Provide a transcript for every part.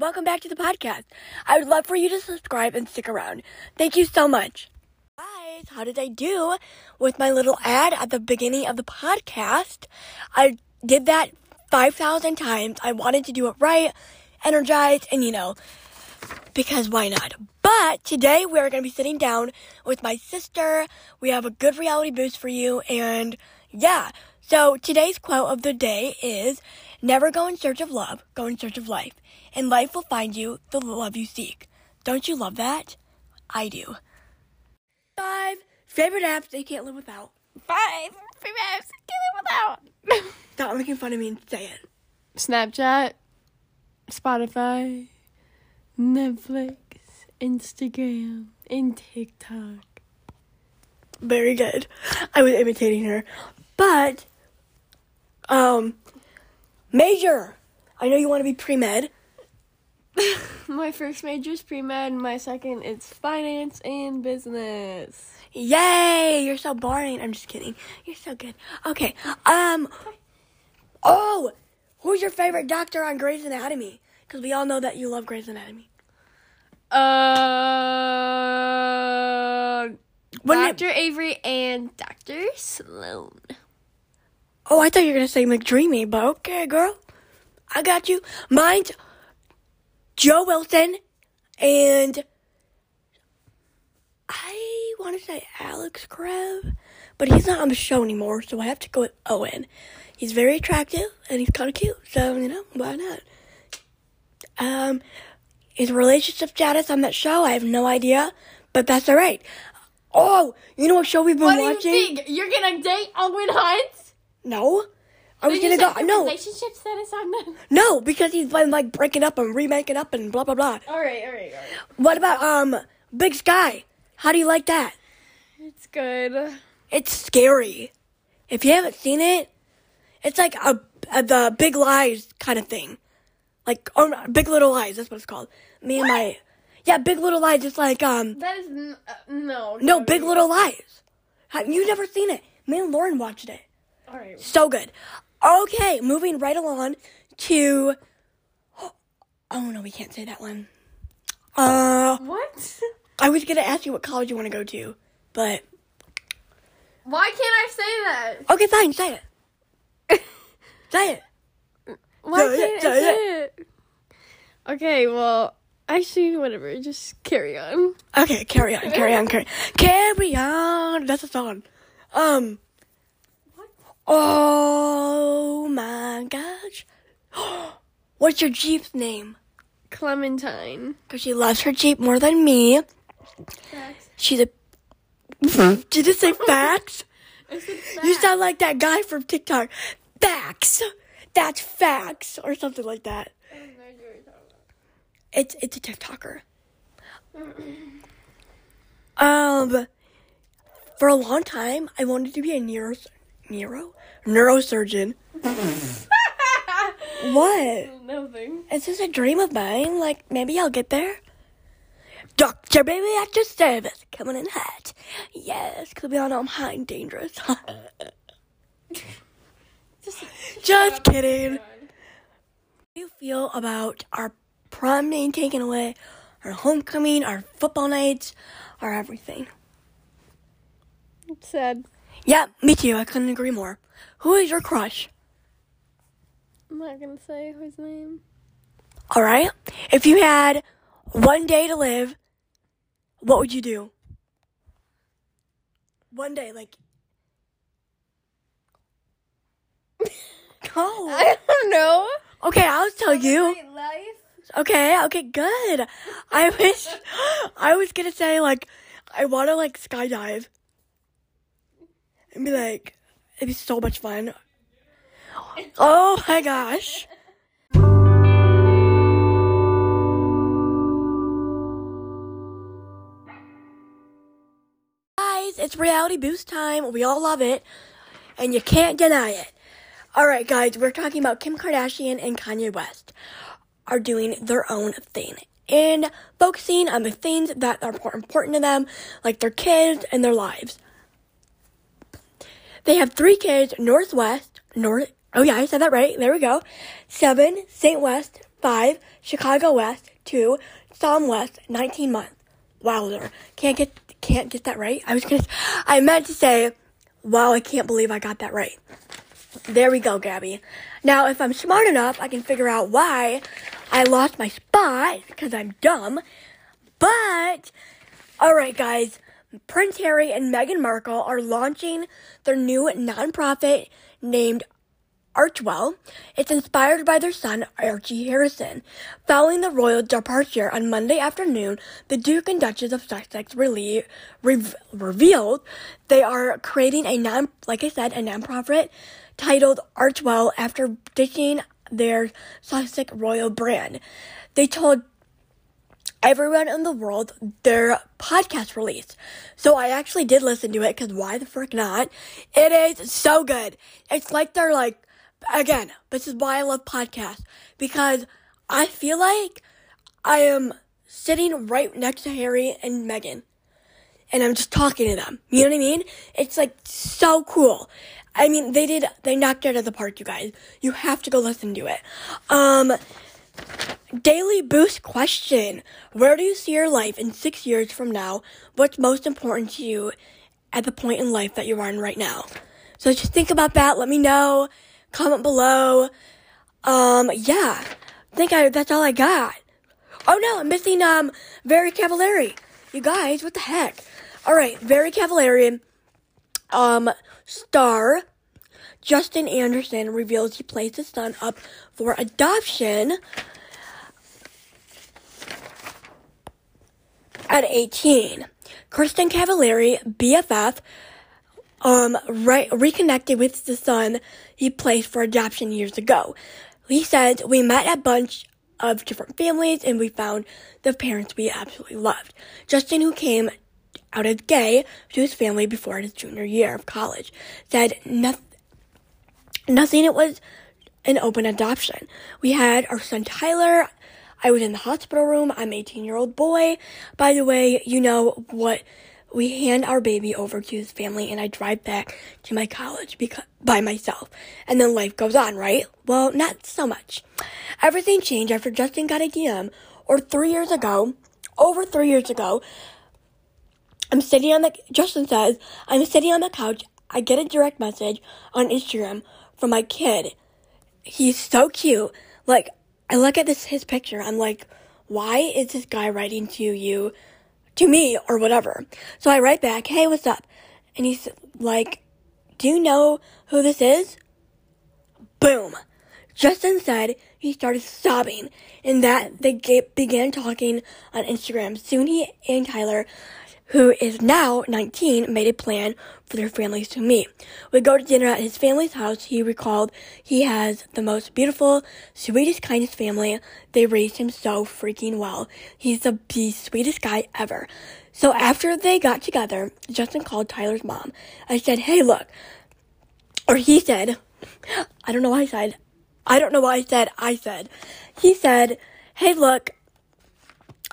welcome back to the podcast. I would love for you to subscribe and stick around. Thank you so much. Guys, how did I do with my little ad at the beginning of the podcast? I did that 5,000 times. I wanted to do it right, energized, and you know, because why not? But today we're going to be sitting down with my sister. We have a good reality boost for you, and yeah. So today's quote of the day is Never go in search of love, go in search of life, and life will find you the love you seek. Don't you love that? I do. Five favorite apps they can't live without. Five favorite apps I can't live without. Stop making fun of me and say it. Snapchat, Spotify, Netflix, Instagram, and TikTok. Very good. I was imitating her. But, um, major. I know you want to be pre med. My first major is pre med, my second is finance and business. Yay! You're so boring. I'm just kidding. You're so good. Okay. Um. Oh, who's your favorite doctor on Grey's Anatomy? Because we all know that you love Grey's Anatomy. Uh, Dr. Avery and Dr. Sloan. Oh, I thought you were gonna say McDreamy, but okay, girl. I got you. Mine's Jo Wilson and I want to say Alex Karev, but he's not on the show anymore, so I have to go with Owen. He's very attractive and he's kind of cute, so you know why not? Um, his relationship status on that show, I have no idea, but that's all right. Oh, you know what show we've been What do watching? you think? You're gonna date Owen Hunt? No, I was gonna go. No, Relationship status on them? no, because he's been like breaking up and remaking up and blah blah blah. Alright, alright, alright. What about um Big Sky? How do you like that? It's good. It's scary. If you haven't seen it, it's like a, a the Big Lies kind of thing, like or no, Big Little Lies. That's what it's called. Me and my yeah, Big Little Lies. It's like um That is n- uh, no. no Big Little Lies. You never seen it? Me and Lauren watched it. Alright. So good. Okay, moving right along to. Oh no, we can't say that one. Uh, What? I was gonna ask you what college you want to go to, but Why can't I say that? okay, fine, say it. say it. Why Say it, can't I say say it? Okay, well, actually, whatever. Just carry on. Okay, carry on, carry on, carry, carry on. That's a song. Um. Oh my gosh. What's your Jeep's name? Clementine. Because she loves her Jeep more than me. Facts. She's a. Did it say facts? You sound like that guy from TikTok. Facts. That's facts, or something like that. It's it's a TikToker. Um, for a long time, I wanted to be a neuro neuro neurosurgeon. what? Nothing. Is this a dream of mine? Like maybe I'll get there. Doctor, baby, at your service, coming in hot. Yes, because we all know I'm hot and dangerous. Just kidding. How do you feel about our prom being taken away, our homecoming, our football nights, our everything? It's sad. Yeah, me too. I couldn't agree more. Who is your crush? I'm not gonna say his name. All right. If you had one day to live, what would you do? One day, like. Go. I don't know. Okay, I'll tell you. life. Okay, okay, good. I wish I was gonna say like I wanna like skydive. And be like it'd be so much fun. Oh my gosh. Guys, it's reality boost time. We all love it. And you can't deny it. Alright guys, we're talking about Kim Kardashian and Kanye West are doing their own thing and focusing on the things that are more important to them, like their kids and their lives. They have three kids, North West, North, oh yeah, I said that right, there we go. Seven, St. West, 5. Chicago West. 2. Psalm West, 19 months. Wowzer. Can't get, can't get that right. I was gonna, I meant to say, wow, I can't believe I got that right. There we go, Gabby. Now, if I'm smart enough, I can figure out why I lost my spot, because I'm dumb. But, alright guys, Prince Harry and Meghan Markle are launching their new nonprofit named Archewell. It's inspired by their son, Archie Harrison. Following the royal departure on Monday afternoon, the Duke and Duchess of Sussex re- revealed they are creating a non, like I said, a nonprofit titled Archewell after ditching their Sussex royal brand. They told everyone in the world their podcast release. So I actually did listen to it because why the frick not? It is so good. It's like they're like, again, this is why I love podcasts because I feel like I am sitting right next to Harry and Meghan and I'm just talking to them. You know what I mean? It's like so cool. I mean, they did, they knocked it out of the park, you guys. You have to go listen to it. Um, Daily Boost question. Where do you see your life in six years from now? What's most important to you at the point in life that you're in right now? So just think about that. Let me know. Comment below. Um, yeah. I think I, that's all I got. Oh no, I'm missing, um, Very Cavallari. You guys, what the heck? Alright, Very Cavallari, um, star Justin Anderson reveals he placed his son up for adoption at 18. Kristin Cavallari, BFF, um, re- reconnected with the son he placed for adoption years ago. He said, We met a bunch of different families and we found the parents we absolutely loved. Justin, who came out as gay to his family before his junior year of college, said nothing, nothing, it was an open adoption. We had our son Tyler I was in the hospital room. I'm 18 year old boy. By the way, you know what? We hand our baby over to his family and I drive back to my college because, by myself. And then life goes on, right? Well, not so much. Everything changed after Justin got a DM or three years ago, over three years ago. I'm sitting on the, Justin says, I'm sitting on the couch. I get a direct message on Instagram from my kid. He's so cute. Like, I look at this his picture. I'm like, why is this guy writing to you, to me or whatever? So I write back, hey, what's up? And he's like, do you know who this is? Boom. Justin said he started sobbing and that they began talking on Instagram. Soon he and Tyler who is now 19, made a plan for their families to meet. We go to dinner at his family's house. He recalled he has the most beautiful, sweetest, kindest family. They raised him so freaking well. He's the, the sweetest guy ever. So after they got together, Justin called Tyler's mom. I said, hey, look. Or he said, I don't know why I said, I don't know why I said, I said. He said, hey, look,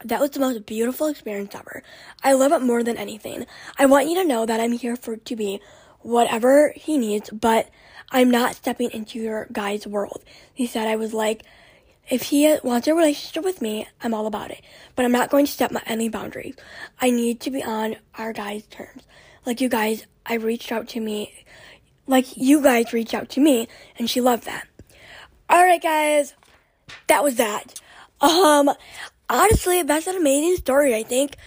that was the most beautiful experience ever. I love it more than anything. I want you to know that I'm here for to be whatever he needs, but I'm not stepping into your guy's world. He said I was like, if he wants a relationship with me, I'm all about it. But I'm not going to step my any boundaries. I need to be on our guys' terms. Like you guys, I reached out to me, like you guys reached out to me, and she loved that. Alright guys, that was that. Um, honestly, that's an amazing story. I think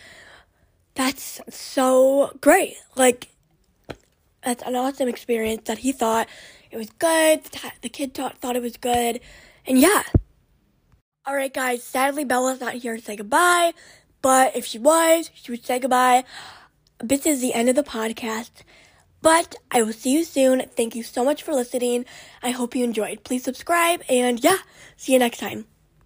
that's so great. Like, that's an awesome experience that he thought it was good. The kid thought, thought it was good. And yeah. Alright, guys, sadly, Bella's not here to say goodbye. But if she was, she would say goodbye. This is the end of the podcast. But I will see you soon. Thank you so much for listening. I hope you enjoyed. Please subscribe and yeah, see you next time.